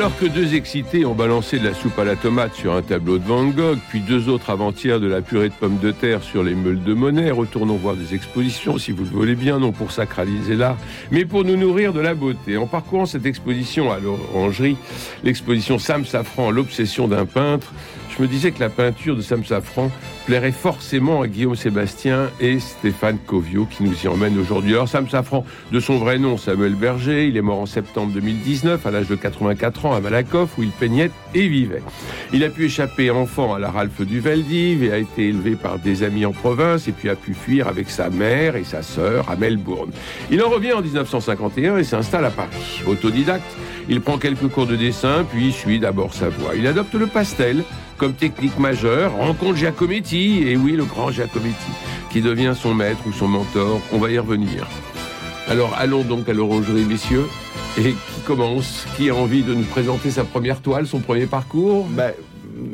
Alors que deux excités ont balancé de la soupe à la tomate sur un tableau de Van Gogh, puis deux autres avant-hier de la purée de pommes de terre sur les meules de Monet, retournons voir des expositions, si vous le voulez bien, non pour sacraliser l'art, mais pour nous nourrir de la beauté. En parcourant cette exposition à l'orangerie, l'exposition Sam Safran, l'obsession d'un peintre, je me disais que la peinture de Sam Safran plairait forcément à Guillaume Sébastien et Stéphane Covio qui nous y emmènent aujourd'hui. Alors Sam Safran, de son vrai nom Samuel Berger, il est mort en septembre 2019 à l'âge de 84 ans à Malakoff où il peignait et vivait. Il a pu échapper enfant à la Ralph du Veldiv et a été élevé par des amis en province et puis a pu fuir avec sa mère et sa sœur à Melbourne. Il en revient en 1951 et s'installe à Paris. Autodidacte, il prend quelques cours de dessin puis suit d'abord sa voie. Il adopte le pastel comme technique majeure, rencontre Giacometti, et oui, le grand Giacometti, qui devient son maître ou son mentor. On va y revenir. Alors allons donc à l'orangerie, messieurs. Et qui commence? Qui a envie de nous présenter sa première toile, son premier parcours? Bah,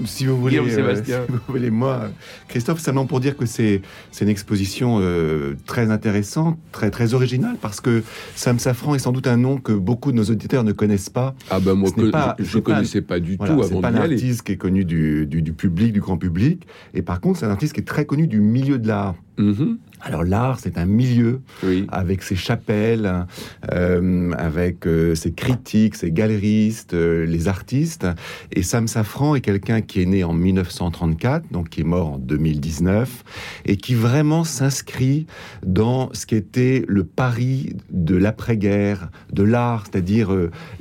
si vous voulez, euh, si vous voulez, moi, Christophe, simplement pour dire que c'est une exposition euh, très intéressante, très très originale, parce que Sam Safran est sans doute un nom que beaucoup de nos auditeurs ne connaissent pas. Ah ben moi, je ne connaissais pas, du tout avant C'est pas un artiste qui est connu du, du, du, public, du grand public, et par contre, c'est un artiste qui est très connu du milieu de l'art. Mm-hmm. Alors l'art, c'est un milieu oui. avec ses chapelles, euh, avec euh, ses critiques, ses galeristes, euh, les artistes. Et Sam Safran est quelqu'un qui est né en 1934, donc qui est mort en 2019, et qui vraiment s'inscrit dans ce qui était le Paris de l'après-guerre, de l'art, c'est-à-dire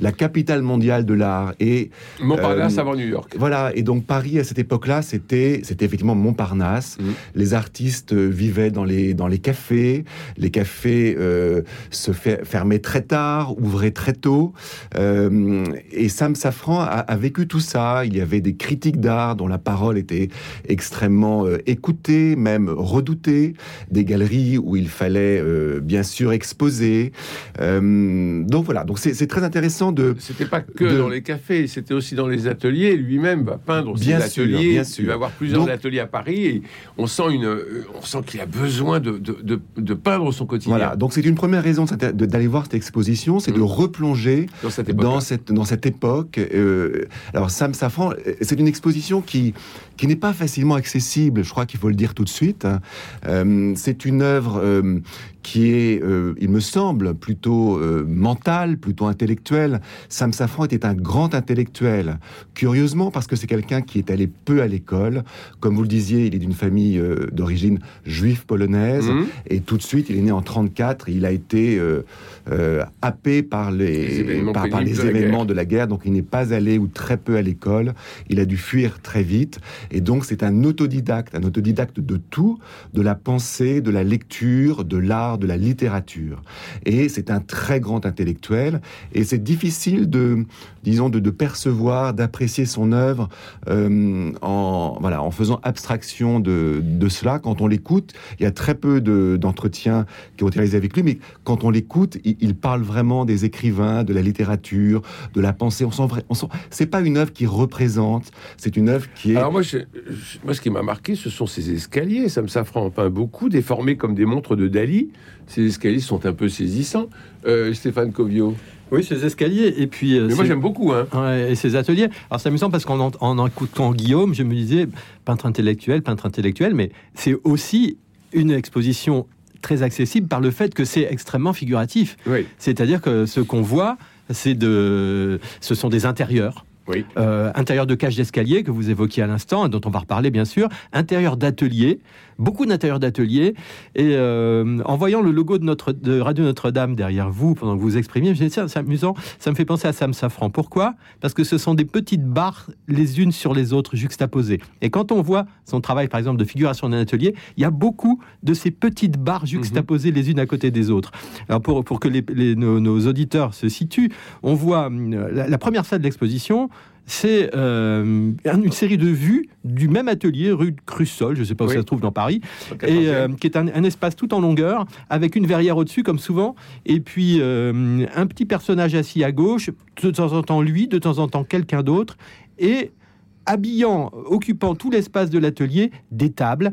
la capitale mondiale de l'art. Et Montparnasse avant New York. Voilà. Et donc Paris à cette époque-là, c'était c'était effectivement Montparnasse. Mm. Les artistes vivaient dans les dans les cafés. Les cafés euh, se fermaient très tard, ouvraient très tôt. Euh, et Sam Safran a, a, vécu tout ça. Il y avait des critiques d'art dont la parole était extrêmement euh, écoutée, même redoutée. Des galeries où il fallait bien sûr exposer. Donc voilà. Donc c'est très intéressant de. C'était pas que de... dans les cafés, c'était aussi dans les ateliers. Lui-même va peindre bien ses sûr, ateliers. Bien sûr. Il va avoir plusieurs donc, ateliers à Paris et on sent une, on sent qu'il a besoin de, de, de, de, peindre son quotidien. Voilà, donc c'est une première raison d'aller voir cette exposition, c'est mmh. de replonger dans cette époque. Dans cette, dans cette époque. Euh, alors Sam Safran, c'est une exposition qui, qui n'est pas facilement accessible, je crois qu'il faut le dire tout de suite. Euh, c'est une œuvre euh, qui est, euh, il me semble, plutôt euh, mentale, plutôt intellectuelle. Sam Safran était un grand intellectuel, curieusement parce que c'est quelqu'un qui est allé peu à l'école. Comme vous le disiez, il est d'une famille euh, d'origine juive polonaise, Mmh. et tout de suite, il est né en 34, il a été happé par les, les événements, par, par les de, la événements de la guerre, donc il n'est pas allé ou très peu à l'école, il a dû fuir très vite, et donc c'est un autodidacte, un autodidacte de tout, de la pensée, de la lecture, de l'art, de la littérature. Et c'est un très grand intellectuel, et c'est difficile de, disons, de, percevoir, d'apprécier son œuvre euh, en, voilà, en faisant abstraction de, de cela. Quand on l'écoute, il y a très peu d'entretiens de, qui ont été réalisés avec lui, mais quand on l'écoute, il, parle vraiment des écrivains, de la littérature, de la pensée. On sent, sent, c'est pas une œuvre qui représente, c'est une œuvre qui est. Alors moi, moi, ce qui m'a marqué, ce sont ces escaliers. Safran en peint beaucoup, déformés comme des montres de Dali. Ces escaliers sont un peu saisissants. Euh, Stéphane Covio. Oui, ces escaliers. Et puis. Mais moi, j'aime beaucoup. Hein. Ouais, et ces ateliers. Alors, c'est amusant parce qu'en en, en écoutant Guillaume, je me disais, peintre intellectuel, peintre intellectuel, mais c'est aussi une exposition très accessible par le fait que c'est extrêmement figuratif. Oui. C'est-à-dire que ce qu'on voit, c'est de, ce sont des intérieurs. Oui. Euh, intérieur de cage d'escalier que vous évoquiez à l'instant, dont on va reparler bien sûr, intérieur d'atelier, beaucoup d'intérieurs d'atelier. Et euh, en voyant le logo de, notre, de Radio Notre-Dame derrière vous, pendant que vous vous exprimiez, je me disais, c'est amusant, ça me fait penser à Sam Safran. Pourquoi? Parce que ce sont des petites barres les unes sur les autres, juxtaposées. Et quand on voit son travail, par exemple, de figuration d'un atelier, il y a beaucoup de ces petites barres juxtaposées -hmm. les unes à côté des autres. Alors pour, pour que les, les, nos, nos, auditeurs se situent, on voit la, la première salle de l'exposition, c'est euh, une série de vues du même atelier rue de Crussol, je ne sais pas où ça se trouve dans Paris, et euh, qui est un, espace tout en longueur avec une verrière au-dessus comme souvent, et puis euh, un petit personnage assis à gauche, de temps en temps lui, de temps en temps quelqu'un d'autre, et habillant, occupant tout l'espace de l'atelier, des tables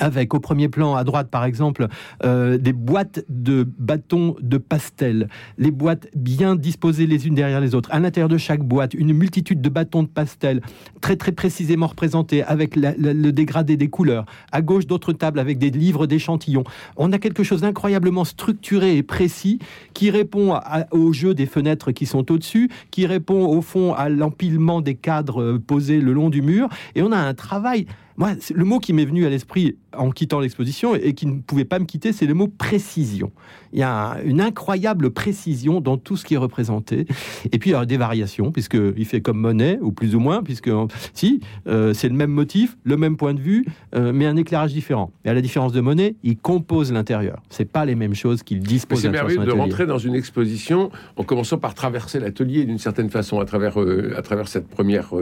avec au premier plan à droite par exemple euh, des boîtes de bâtons de pastel, les boîtes bien disposées les unes derrière les autres. À l'intérieur de chaque boîte, une multitude de bâtons de pastel très très précisément représentés avec le dégradé des couleurs. À gauche d'autres tables avec des livres d'échantillons. On a quelque chose d'incroyablement structuré et précis qui répond au jeu des fenêtres qui sont au-dessus, qui répond au fond à l'empilement des cadres euh, posés le long du mur. Et on a un travail moi, le mot qui m'est venu à l'esprit en quittant l'exposition et qui ne pouvait pas me quitter, c'est le mot précision. Il y a une incroyable précision dans tout ce qui est représenté. Et puis, il y a des variations, puisqu'il fait comme Monet, ou plus ou moins, puisque si, euh, c'est le même motif, le même point de vue, euh, mais un éclairage différent. Et à la différence de Monet, il compose l'intérieur. C'est pas les mêmes choses qu'il dispose. C'est merveilleux de rentrer dans une exposition en commençant par traverser l'atelier d'une certaine façon à travers, euh, à travers cette première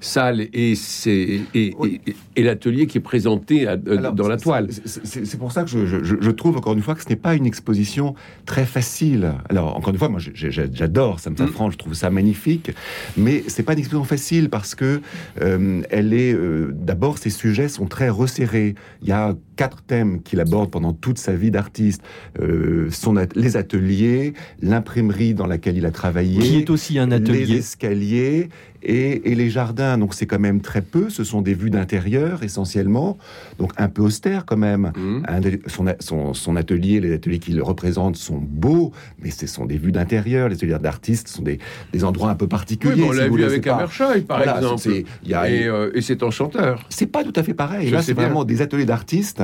salle et, et, et, et l'atelier qui est présenté dans la toile. C'est pour ça que je, je, trouve encore une fois que ce n'est pas une exposition très facile. Alors encore une fois, moi j'adore ça me mm. je trouve ça magnifique, mais c'est pas une exposition facile parce que euh, elle est euh, d'abord ses sujets sont très resserrés. Il y a quatre thèmes qu'il aborde pendant toute sa vie d'artiste euh, les ateliers, l'imprimerie dans laquelle il a travaillé, qui est aussi un atelier, les escaliers et, les jardins, donc c'est quand même très peu, ce sont des vues d'intérieur essentiellement, donc un peu austère quand même. Mmh. son, son, atelier, les ateliers qu'il représente sont beaux, mais ce sont des vues d'intérieur. Les ateliers d'artistes sont des, des, endroits un peu particuliers. on l'a vu avec Hammershey, par exemple. Euh, et, c'est enchanteur. C'est pas tout à fait pareil. Là, c'est vraiment des ateliers d'artistes.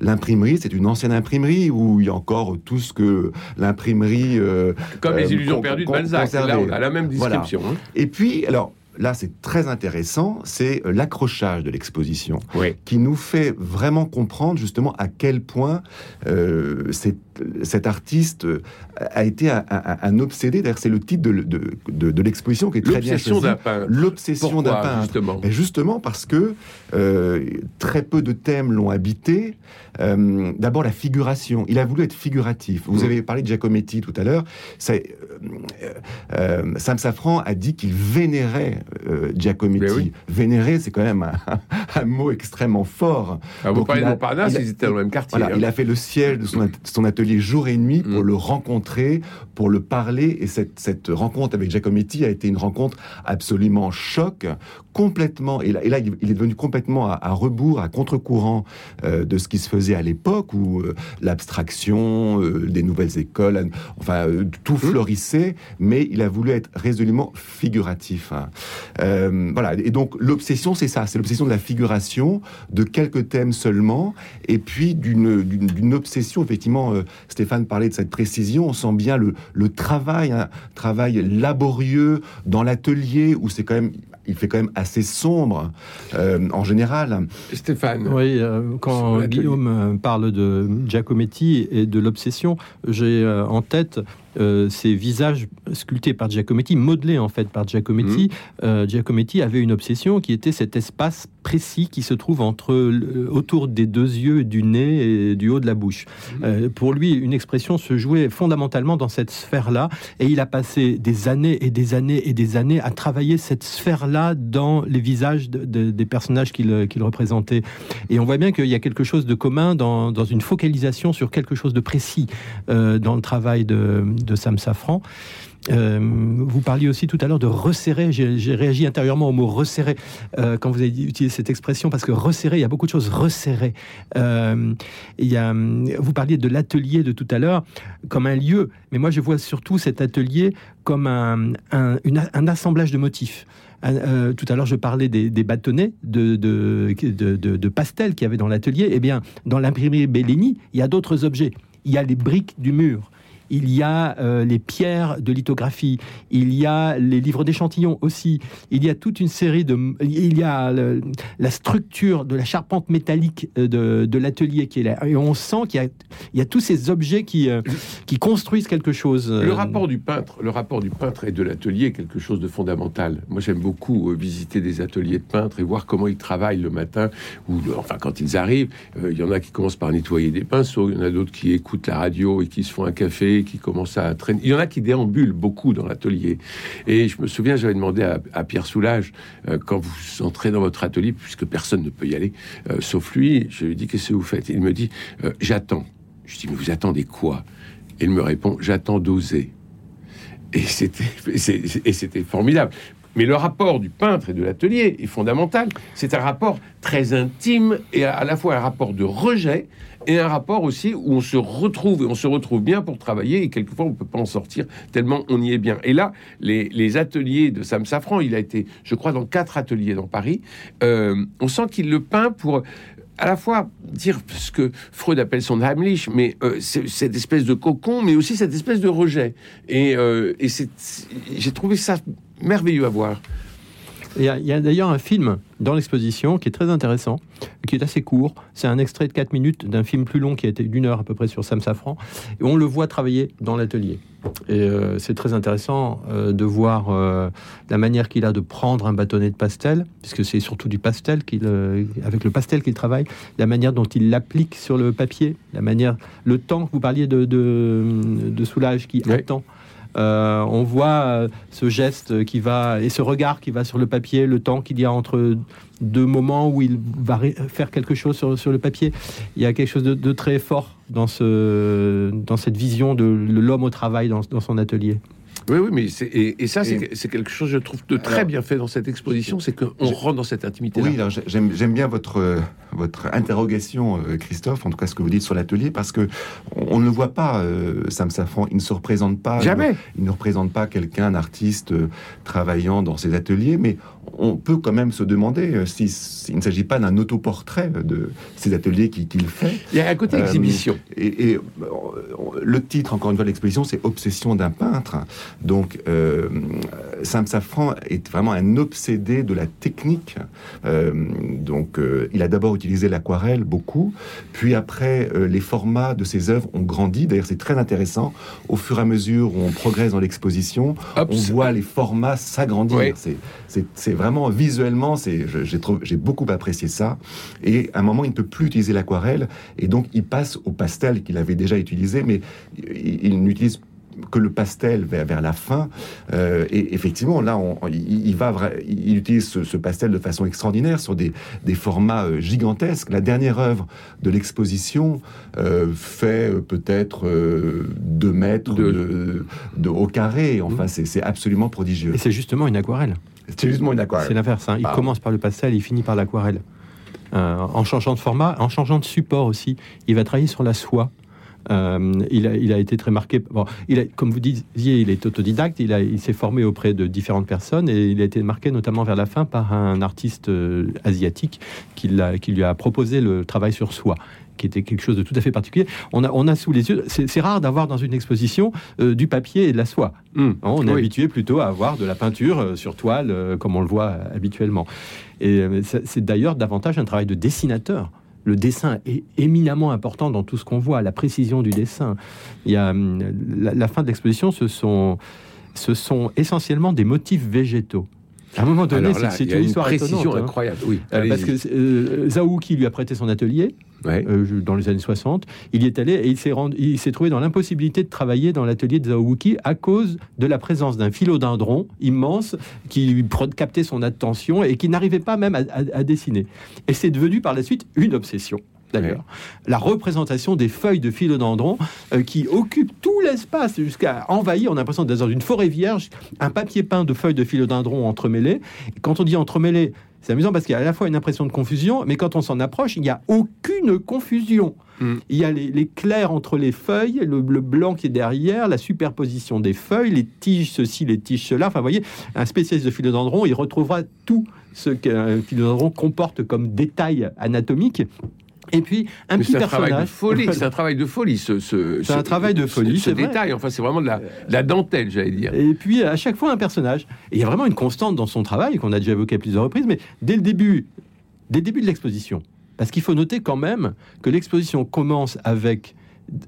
L'imprimerie, c'est une ancienne imprimerie où il y a encore tout ce que l'imprimerie... Euh, Comme les euh, illusions perdues de Balzac. Là, on a la même description. Hein. Et puis, alors, là c'est très intéressant, c'est euh, l'accrochage de l'exposition, qui nous fait vraiment comprendre justement à quel point euh, cet artiste euh, a été un, obsédé. D'ailleurs, c'est le titre de, l'exposition qui est très bien choisi. L'obsession d'un peintre. Justement. justement parce que très peu de thèmes l'ont habité. D'abord la figuration. Il a voulu être figuratif. Vous avez parlé de Giacometti tout à l'heure. Sam Safran a dit qu'il vénérait euh, Giacometti. Vénérer, c'est quand même un, mot extrêmement fort. Ah, vous parlez de Montparnasse, ils étaient dans le même quartier. Hein. Il a fait le siège de son, atelier jour et nuit pour mm. le rencontrer, pour le parler. Et cette, rencontre avec Giacometti a été une rencontre absolument choc, complètement. Et là, et là il est devenu complètement à, rebours, à contre-courant euh, de ce qui se faisait à l'époque où euh, l'abstraction, des nouvelles écoles, enfin, tout mm. fleurissait. Mais il a voulu être résolument figuratif. Hein. Euh, voilà. Et donc l'obsession, c'est ça, c'est l'obsession de la figuration, de quelques thèmes seulement, et puis d'une obsession. Effectivement, euh, Stéphane parlait de cette précision. On sent bien le, le travail, un travail laborieux dans l'atelier où c'est quand même il fait quand même assez sombre euh, en général. Stéphane. Oui, quand Guillaume parle de Giacometti et de l'obsession, j'ai en tête euh, ces visages sculptés par Giacometti, modelés en fait par Giacometti. Mmh. Euh, Giacometti avait une obsession qui était cet espace précis qui se trouve entre autour des deux yeux, du nez et du haut de la bouche. Mmh. Euh, pour lui, une expression se jouait fondamentalement dans cette sphère-là, et il a passé des années et des années et des années à travailler cette sphère-là dans les visages des personnages qu'il représentait. Et on voit bien qu'il y a quelque chose de commun dans, dans, une focalisation sur quelque chose de précis dans le travail de, de Sam Safran. Euh, vous parliez aussi tout à l'heure de resserrer. J'ai réagi intérieurement au mot resserrer euh, quand vous avez utilisé cette expression parce que resserrer, il y a beaucoup de choses resserrées. Euh, il y a, vous parliez de l'atelier de tout à l'heure comme un lieu, mais moi je vois surtout cet atelier comme un, un, assemblage de motifs. tout à l'heure, je parlais des, bâtonnets de, de, de, pastels qu'il y avait dans l'atelier. Eh bien, dans l'imprimerie Bellini, il y a d'autres objets. Il y a les briques du mur il y a euh, les pierres de lithographie, il y a les livres d'échantillons aussi, il y a toute une série de... Il y a la structure de la charpente métallique euh, de, de l'atelier qui est là. Et on sent qu'il y a, y a tous ces objets qui, euh, qui construisent quelque chose. Le rapport du peintre, le rapport du peintre et de l'atelier est quelque chose de fondamental. Moi, j'aime beaucoup visiter des ateliers de peintres et voir comment ils travaillent le matin, ou enfin quand ils arrivent. Il y en a qui commencent par nettoyer des pinceaux, il y en a d'autres qui écoutent la radio et qui se font un café, qui commencent à traîner. Il y en a qui déambulent beaucoup dans l'atelier. Et je me souviens, j'avais demandé à, Pierre Soulages, euh, quand vous entrez dans votre atelier, puisque personne ne peut y aller, euh, sauf lui, je lui dis qu'est-ce que vous faites? Il me dit euh, j'attends. Je dis mais vous attendez quoi? Il me répond j'attends d'oser. Et c'était formidable. Mais le rapport du peintre et de l'atelier est fondamental. C'est un rapport très intime et à la fois un rapport de rejet et un rapport aussi où on se retrouve et on se retrouve bien pour travailler et quelquefois on peut pas en sortir tellement on y est bien. Et là, les, ateliers de Sam Safran, il a été, je crois, dans quatre ateliers dans Paris. Euh, on sent qu'il le peint pour à la fois dire ce que Freud appelle son Heimlich, mais euh, cette espèce de cocon, mais aussi cette espèce de rejet. Et, euh, et j'ai trouvé ça merveilleux à voir. Il y a, d'ailleurs un film dans l'exposition qui est très intéressant, qui est assez court. C'est un extrait de 4 minutes d'un film plus long qui a été d'une heure à peu près sur Sam Safran. Et on le voit travailler dans l'atelier. Et euh, c'est très intéressant euh, de voir euh, la manière qu'il a de prendre un bâtonnet de pastel, puisque c'est surtout du pastel qu'il, avec le pastel qu'il travaille, la manière dont il l'applique sur le papier, la manière, le temps. Vous parliez de, de, Soulage qui attend. Euh, on voit euh, ce geste qui va et ce regard qui va sur le papier, le temps qu'il y a entre deux moments où il va faire quelque chose sur, le papier. Il y a quelque chose de, très fort dans, ce, dans cette vision de l'homme au travail dans son atelier. Oui, oui, mais c'est, et, ça, c'est, quelque chose, je trouve, de très bien fait dans cette exposition, c'est qu'on rentre dans cette intimité. Oui, j'aime, bien votre, votre interrogation, euh, Christophe, en tout cas ce que vous dites sur l'atelier, parce que on, ne le voit pas, euh, Sam Safran, il ne se représente pas. Jamais. Il, ne représente pas quelqu'un, un artiste euh, travaillant dans ses ateliers, mais on peut quand même se demander s'il ne s'agit pas d'un autoportrait de ces ateliers qu'il fait. Il y a un côté exhibition. Et, le titre, encore une fois, de l'exposition, c'est Obsession d'un peintre. Donc, euh, Sam Safran est vraiment un obsédé de la technique. Euh, donc, euh, il a d'abord utilisé l'aquarelle beaucoup, puis après, euh, les formats de ses œuvres ont grandi. D'ailleurs, c'est très intéressant. Au fur et à mesure où on progresse dans l'exposition, on voit les formats s'agrandir. C'est vraiment visuellement, j'ai beaucoup apprécié ça. Et à un moment, il ne peut plus utiliser l'aquarelle, et donc il passe au pastel qu'il avait déjà utilisé, mais il, il n'utilise que le pastel vers, vers la fin. Euh, et effectivement, là, il, va, il utilise ce, pastel de façon extraordinaire sur des, des formats euh, gigantesques. La dernière œuvre de l'exposition euh, fait peut-être 2 mètres de, de, au carré. Enfin, mmh. c'est absolument prodigieux. Et c'est justement une aquarelle. C'est justement une aquarelle. C'est l'inverse. Hein. Il commence par le pastel, il finit par l'aquarelle. en changeant de format, en changeant de support aussi. Il va travailler sur la soie. Euh, il, a, il, a, été très marqué. Bon, il a, comme vous disiez, il est autodidacte. Il, il s'est formé auprès de différentes personnes et il a été marqué notamment vers la fin par un artiste euh, asiatique qui, qui, lui a proposé le travail sur soi qui était quelque chose de tout à fait particulier. On a, on a sous les yeux, c'est rare d'avoir dans une exposition euh, du papier et de la soie. Hmm. On est habitué plutôt à avoir de la peinture sur toile, comme on le voit habituellement. Et c'est d'ailleurs davantage un travail de dessinateur le dessin est éminemment important dans tout ce qu'on voit, la précision du dessin. Il y hum, la, fin de l'exposition, ce sont essentiellement des motifs végétaux. À un moment donné, c'est une, histoire précision hein. incroyable. Oui, euh, parce que euh, Zhao qui lui a prêté son atelier euh, dans les années 60. Il y est allé et il s'est, il s'est trouvé dans l'impossibilité de travailler dans l'atelier de Zhao à cause de la présence d'un philodendron immense qui captait son attention et qui n'arrivait pas même à dessiner. Et c'est devenu par la suite une obsession d'ailleurs. La représentation des feuilles de philodendron euh, qui occupent tout l'espace jusqu'à envahir. On a l'impression d'être dans une forêt vierge, un papier peint de feuilles de philodendron entremêlées. quand on dit entremêlées, c'est amusant parce qu'il y a à la fois une impression de confusion, mais quand on s'en approche, il n'y a aucune confusion. Hmm. Il y a les, clairs entre les feuilles, le, blanc qui est derrière, la superposition des feuilles, les tiges ceci, les tiges cela. Enfin, vous voyez, un spécialiste de philodendron, il retrouvera tout ce qu'un philodendron comporte comme détail anatomique Et puis un Mais petit c'est un travail de personnage. folie, c'est un travail de folie. Ce, ce- C'est un travail de folie, Ce, vrai. détail, enfin, c'est vraiment de la, de la dentelle, j'allais dire. Et puis à chaque fois un personnage. Et il y a vraiment une constante dans son travail qu'on a déjà évoqué à plusieurs reprises, mais dès le début, dès le début de l'exposition, parce qu'il faut noter quand même que l'exposition commence avec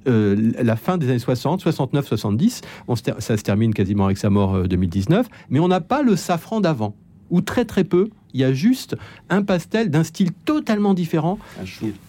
euh, la fin des années 60, 69, 70. On se ça se termine quasiment avec sa mort euh, 2019, mais on n'a pas le safran d'avant, ou très très peu. Il y a juste un pastel d'un style totalement différent,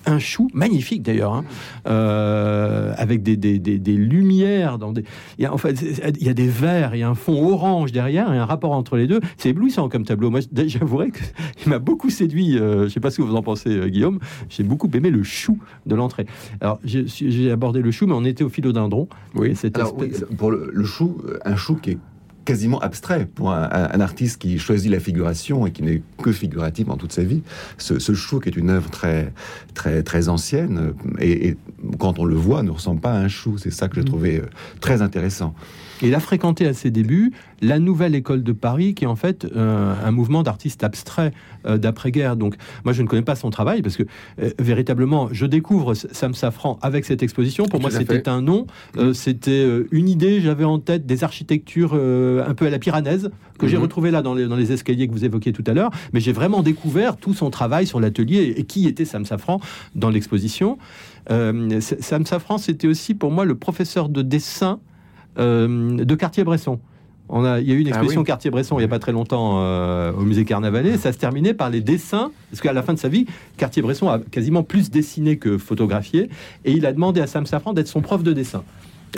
un chou magnifique d'ailleurs, hein, euh, avec des, des- des- des lumières dans des. Il y a, en fait, il y a des verts, il y a un fond orange derrière et un rapport entre les deux. C'est éblouissant comme tableau. Moi, j'avouerais que il m'a beaucoup séduit. euh, je ne sais pas ce que vous en pensez, euh, Guillaume. J'ai beaucoup aimé le chou de l'entrée. Alors, j'ai abordé le chou, mais on était au philodendron. Oui. Alors, oui, pour le, le chou, un chou qui est quasiment abstrait pour un, artiste qui choisit la figuration et qui n'est que figuratif dans toute sa vie. Ce, ce chou qui est une œuvre très très très ancienne et, et quand on le voit, ne ressemble pas à un chou. C'est ça que j'ai Mm. trouvé euh, très intéressant. Il a fréquenté à ses débuts la Nouvelle École de Paris, qui est en fait euh, un mouvement d'artistes abstraits euh, d'après-guerre. Donc, moi, je ne connais pas son travail parce que euh, véritablement, je découvre Sam Safran avec cette exposition. Pour moi, Tout c'était un nom, euh, c'était une idée. J'avais en tête des architectures un peu à la Piranèse que j'ai Mhm. retrouvé là dans les, dans les escaliers que vous évoquiez tout à l'heure. Mais j'ai vraiment découvert tout son travail sur l'atelier et qui était Sam Safran dans l'exposition. Sam Safran, c'était aussi pour moi le professeur de dessin de Cartier-Bresson. On a, il y a eu une Ah exposition oui. Cartier-Bresson il n'y a pas très longtemps euh, au musée Carnavalet. et Ça se terminait par les dessins, parce qu'à la fin de sa vie, Cartier-Bresson a quasiment plus dessiné que photographié, et il a demandé à Sam Safran d'être son prof de dessin.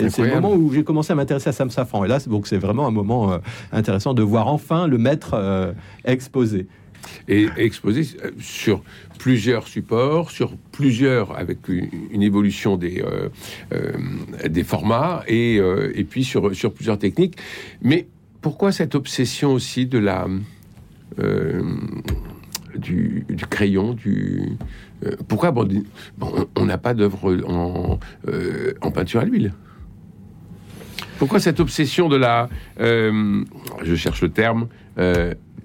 Et c'est le moment où j'ai commencé à m'intéresser à Sam Safran. Et là, c'est- donc c'est vraiment un moment euh, intéressant de voir enfin le maître euh, exposé. Et exposé euh, sur plusieurs supports, sur plusieurs, avec une, évolution des, euh, euh, des formats, et, et puis sur, sur plusieurs techniques. Mais pourquoi cette obsession aussi de la... du, crayon, du... pourquoi bon, on n'a pas d'œuvre en, en peinture à l'huile Pourquoi cette obsession de la... je cherche le terme...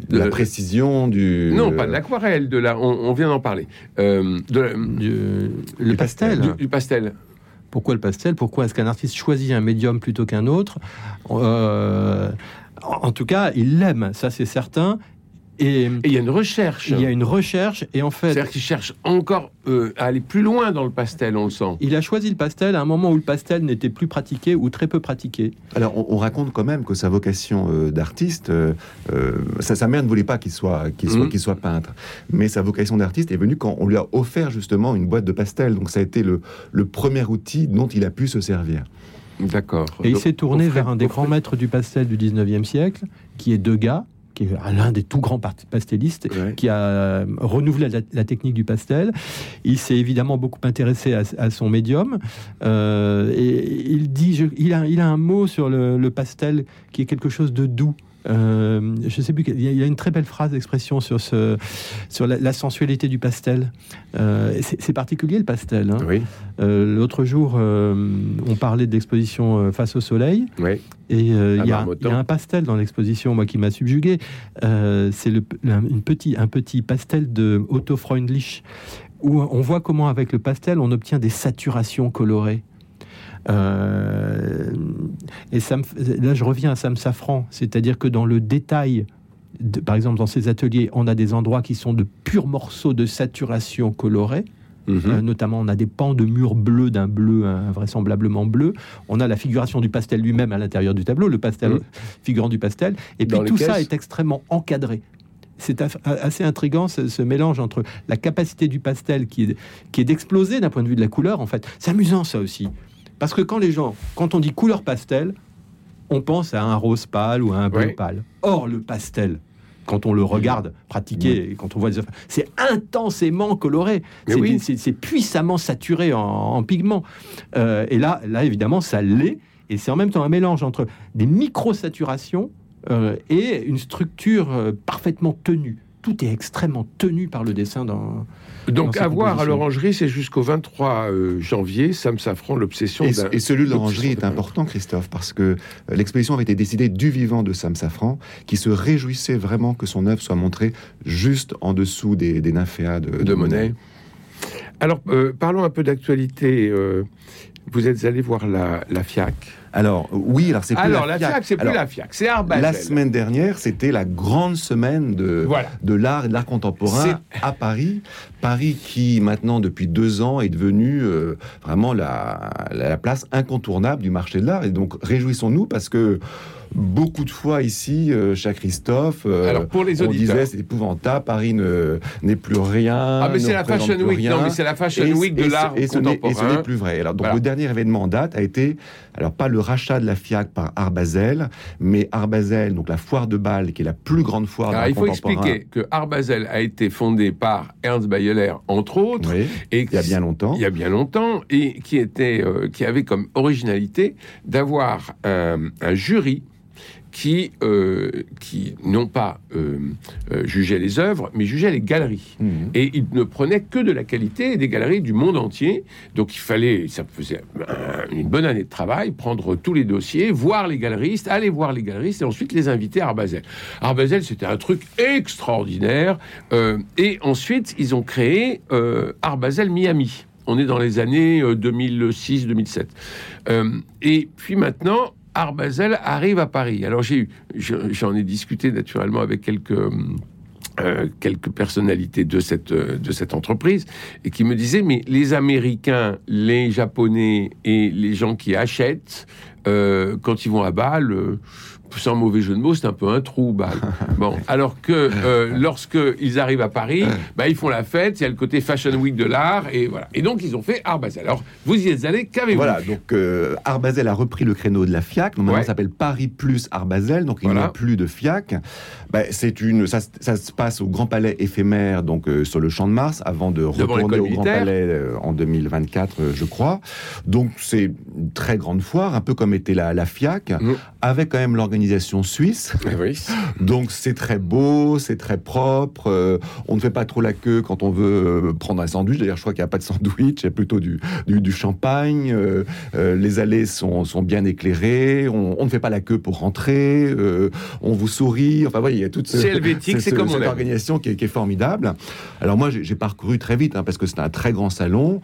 De la précision du. non, pas de l'aquarelle, de la. On, on vient d'en parler. Euh, de la- Du- le Du pastel. du, du pastel. Pourquoi le pastel? Pourquoi est-ce qu'un artiste choisit un médium plutôt qu'un autre? Euh, En en tout cas, il l'aime, ça c'est certain. Et il y a une recherche. il y a une recherche, et en fait, C'est-à-dire qu'il cherche encore euh, à aller plus loin dans le pastel, on le sent. il a choisi le pastel à un moment où le pastel n'était plus pratiqué ou très peu pratiqué. Alors, on, on raconte quand même que sa vocation euh, d'artiste, euh, euh, sa, sa mère ne voulait pas qu'il soit, qu'il soit, Mhm. qu'il soit peintre, mais sa vocation d'artiste est venue quand on lui a offert justement une boîte de pastel. Donc, ça a été le, le premier outil dont il a pu se servir. D'accord. Et il s'est tourné vers un des grands maîtres du pastel du 19e siècle, qui est Degas, qui est l'un des tout grands pastellistes, Ouais. qui a euh, renouvelé la, la technique du pastel. Il s'est évidemment beaucoup intéressé à, à son médium. Euh, et il dit, je- il, a, il a un mot sur le, le pastel qui est quelque chose de doux. Euh, je sais plus, il y a- une très belle phrase d'expression sur, ce, sur la, la sensualité du pastel. Euh, c'est particulier le pastel. hein. Oui, Euh, L'autre jour, euh, on parlait de l'exposition Face au Soleil. oui. Et il y, a- y un pastel dans l'exposition, moi, qui m'a subjugué. C'est un, petit, un petit pastel de Otto Freundlich, où on voit comment, avec le pastel, on obtient des saturations colorées. Euh, et ça me f- là, je reviens à Sam Safran, c'est-à-dire que dans le détail, de- par exemple, dans ces ateliers, on a des endroits qui sont de purs morceaux de saturation colorée. Mhm. Euh, notamment, on a des pans de murs bleus d'un bleu invraisemblablement bleu. On a la figuration du pastel lui-même à l'intérieur du tableau, le pastel Mhm. figurant du pastel. Et puis Dans tout ça est extrêmement encadré. C'est assez intrigant ce, ce mélange entre la capacité du pastel qui est, qui est d'exploser d'un point de vue de la couleur. En fait, c'est amusant ça aussi, parce que quand les gens, quand on dit couleur pastel, on pense à un rose pâle ou à un bleu pâle. Or, le pastel, quand on le regarde pratiquer, quand on voit œuvres, c'est intensément coloré. C'est oui. puissamment saturé en, en pigments. Euh, et là, là, évidemment, ça l'est. Et c'est en même temps un mélange entre des micro-saturations euh, et une structure euh, parfaitement tenue. Tout est extrêmement tenu par le dessin dans. Donc, sa à voir à composition. l'orangerie, c'est jusqu'au 23 euh, janvier, Sam Safran, l'obsession Et, celui de l'orangerie est important, Christophe, parce que euh, l'exposition avait été décidée du vivant de Sam Safran, qui se réjouissait vraiment que son œuvre soit montrée juste en dessous des, des nymphéas de, de Monet. Alors, euh, parlons un peu d'actualité. Euh, vous êtes allé voir la, la FIAC alors, oui, alors c'est plus Alors, la FIAC, c'est plus Alors, la FIAC, c'est Arbazel. La semaine dernière, c'était la grande semaine de, Voilà. de l'art et de l'art contemporain à Paris. Paris qui, maintenant, depuis deux ans, est devenu euh, vraiment la, la place incontournable du marché de l'art. Et donc, réjouissons-nous parce que beaucoup de fois ici, euh, chez Christophe, euh, Alors, pour les on disait c'est épouvantable, Paris ne- n'est plus rien. Ah, mais c'est la Fashion Week. rien. Non, mais c'est la Fashion Et- Week de l'art et ce n'est- contemporain. Et ce n'est plus vrai. Alors, donc, Voilà. le dernier événement en date a été, alors pas le rachat de la FIAC par Art Basel, mais Art Basel, donc la foire de Bâle, qui est la plus grande foire Alors, il faut expliquer que Art Basel a été fondé par Ernst Bayeler, entre autres, Oui, et il y a bien longtemps. il y a bien longtemps, et qui était, euh, qui avait comme originalité d'avoir un, un jury qui, euh, qui non pas euh, euh, jugeait les œuvres, mais jugeait les galeries. Mhm. Et il ne prenait que de la qualité et des galeries du monde entier. Donc il fallait, ça faisait un- une bonne année de travail, prendre tous les dossiers, voir les galeristes, aller voir les galeristes et ensuite les inviter à Arbazel. Arbazel, c'était un truc extraordinaire. Euh, et ensuite, ils ont créé euh, Arbazel Miami. On est dans les années 2006-2007. Euh, et puis maintenant, Art Basel arrive à Paris. Alors j'ai j'en ai discuté naturellement avec quelques euh, quelques personnalités de cette de cette entreprise et qui me disaient mais les Américains, les Japonais et les gens qui achètent euh, quand ils vont à Bâle. euh, sans mauvais jeu de mots, c'est un peu un trou, Bâle. Bon, alors que euh, lorsque ils arrivent à Paris, bah, ils font la fête, il y a le côté Fashion Week de l'art, et voilà. Et donc, ils ont fait Art Basel. Alors, vous y êtes allé, qu'avez-vous Voilà, donc euh, Art Basel a repris le créneau de la FIAC. Donc maintenant, Ouais. ça s'appelle Paris plus Art Basel. Donc il n'y a plus de FIAC. C'est une, ça, se- ça se passe au Grand Palais éphémère, donc euh, sur le Champ de Mars, avant de retourner au Grand. Palais en 2024, euh, je crois. Donc c'est une très grande foire, un peu comme était la, la FIAC, Mm. avec quand même l'organisation suisse. Oui. Donc c'est très beau, c'est très propre. euh, on ne fait pas trop la queue quand on veut euh, prendre un sandwich. D'ailleurs, je crois qu'il n'y a pas de sandwich, il y a plutôt du, du, du champagne. euh, euh, les allées sont, sont bien éclairées. On, on ne fait pas la queue pour rentrer. on vous sourit. Enfin, voyez, il y a toute ce- C'est helvétique, c'est ce- comme cette organisation qui est, qui est formidable. Alors moi, j'ai j'ai parcouru très vite hein, parce que c'est un très grand salon.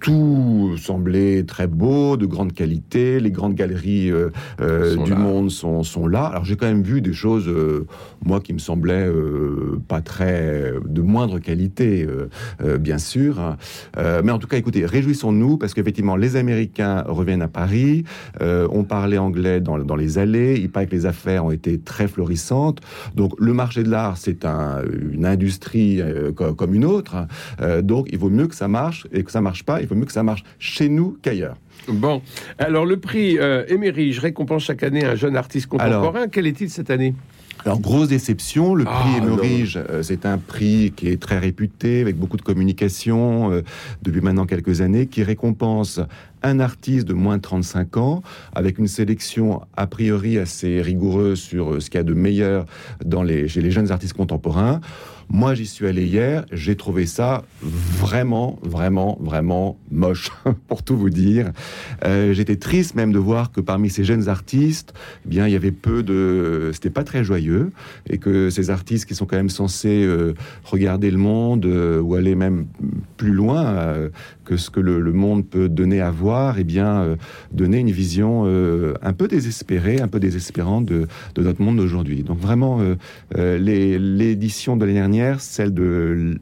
Tout semblait très beau, de grande qualité. Les grandes galeries euh, euh, du là. monde sont, sont là. Alors j'ai quand même vu des choses, euh, moi, qui me semblaient euh, pas très de moindre qualité, euh, euh, bien sûr. Euh, mais en tout cas, écoutez, réjouissons-nous parce qu'effectivement, les Américains reviennent à Paris. Euh, on parlait anglais dans, dans les allées. Il paraît que les affaires ont été très florissantes. Donc le marché de l'art, c'est un, une industrie euh, co- comme une autre. Euh, donc il vaut mieux que ça marche et que ça marche pas. Il vaut mieux que ça marche chez nous qu'ailleurs. Bon, alors le prix euh, Émerige récompense chaque année un jeune artiste contemporain. Quel est-il cette année? Alors, grosse déception, le Ah, prix Émerige, euh, c'est un prix qui est très réputé, avec beaucoup de communication, euh, depuis maintenant quelques années, qui récompense un artiste de moins de 35 ans, avec une sélection a priori assez rigoureuse sur euh, ce qu'il y a de meilleur dans les, chez les jeunes artistes contemporains. Moi, j'y suis allé hier, j'ai trouvé ça vraiment, vraiment, vraiment moche, pour tout vous dire. Euh, J'étais triste même de voir que parmi ces jeunes artistes, eh bien, il y avait peu de... C'était pas très joyeux, et que ces artistes qui sont quand même censés euh, regarder le monde, euh, ou aller même plus loin que ce que le, le monde peut donner à voir, et bien, euh, donner une vision euh, un peu désespérée, un peu désespérante de, de notre monde d'aujourd'hui. Donc vraiment, euh, euh, l'édition de l'année dernière, celle de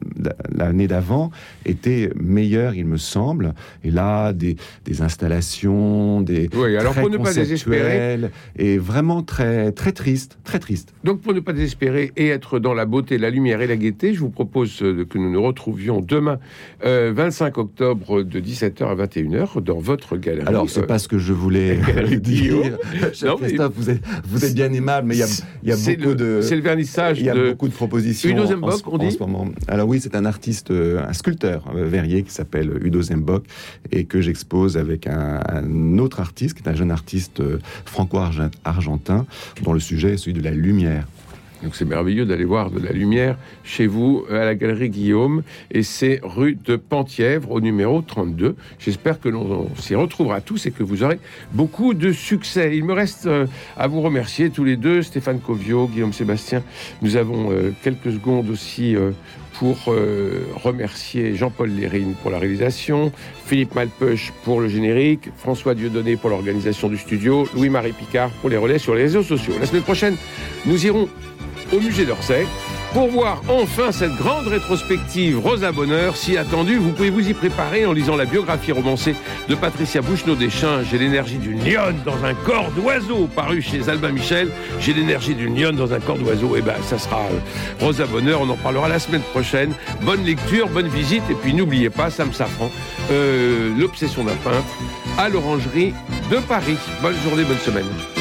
l'année d'avant, était meilleure, il me semble. Et là, des, des installations, des Oui, alors très pour ne pas désespérer, et vraiment très très triste, très triste. donc pour ne pas désespérer et être dans la beauté, la lumière et la gaieté, je vous propose que nous nous retrouvions demain, euh, 25 octobre, de 17h à 21h, dans votre galerie. Alors, c'est Euh, pas ce que je voulais Guillaume. dire. Non, Christophe, vous êtes, vous êtes bien aimable, mais il y a, y beaucoup le, de... C'est le vernissage Il y a de. beaucoup de propositions Udo en, ce- on en dit ce moment. Alors oui, c'est un artiste, euh, un sculpteur euh, verrier qui s'appelle Udo Zembok et que j'expose avec un, un autre artiste qui est un jeune artiste euh, franco-argentin dont le sujet est celui de la lumière. Donc c'est merveilleux d'aller voir de la lumière chez vous à la galerie Guillaume et c'est rue de Penthièvre au numéro 32. J'espère que l'on s'y retrouvera tous et que vous aurez beaucoup de succès. Il me reste euh, à vous remercier tous les deux, Stéphane Covio, Guillaume Sébastien. Nous avons euh, quelques secondes aussi euh, pour remercier Jean-Paul Lérine pour la réalisation, Philippe Malpeuch pour le générique, François Dieudonné pour l'organisation du studio, Louis-Marie Picard pour les relais sur les réseaux sociaux. La semaine prochaine, nous irons au musée d'Orsay pour voir enfin cette grande rétrospective Rosa Bonheur, si attendue. Vous pouvez vous y préparer en lisant la biographie romancée de Patricia Bouchenaud-Deschamps. J'ai l'énergie d'une lionne dans un corps d'oiseau, paru chez Albin Michel. J'ai l'énergie d'une lionne dans un corps d'oiseau. Et eh ben, ça sera euh, Rosa Bonheur. On en parlera la semaine prochaine. Bonne lecture, bonne visite. Et puis n'oubliez pas, Sam Safran, euh, l'obsession d'un peintre à l'orangerie de Paris. Bonne journée, bonne semaine.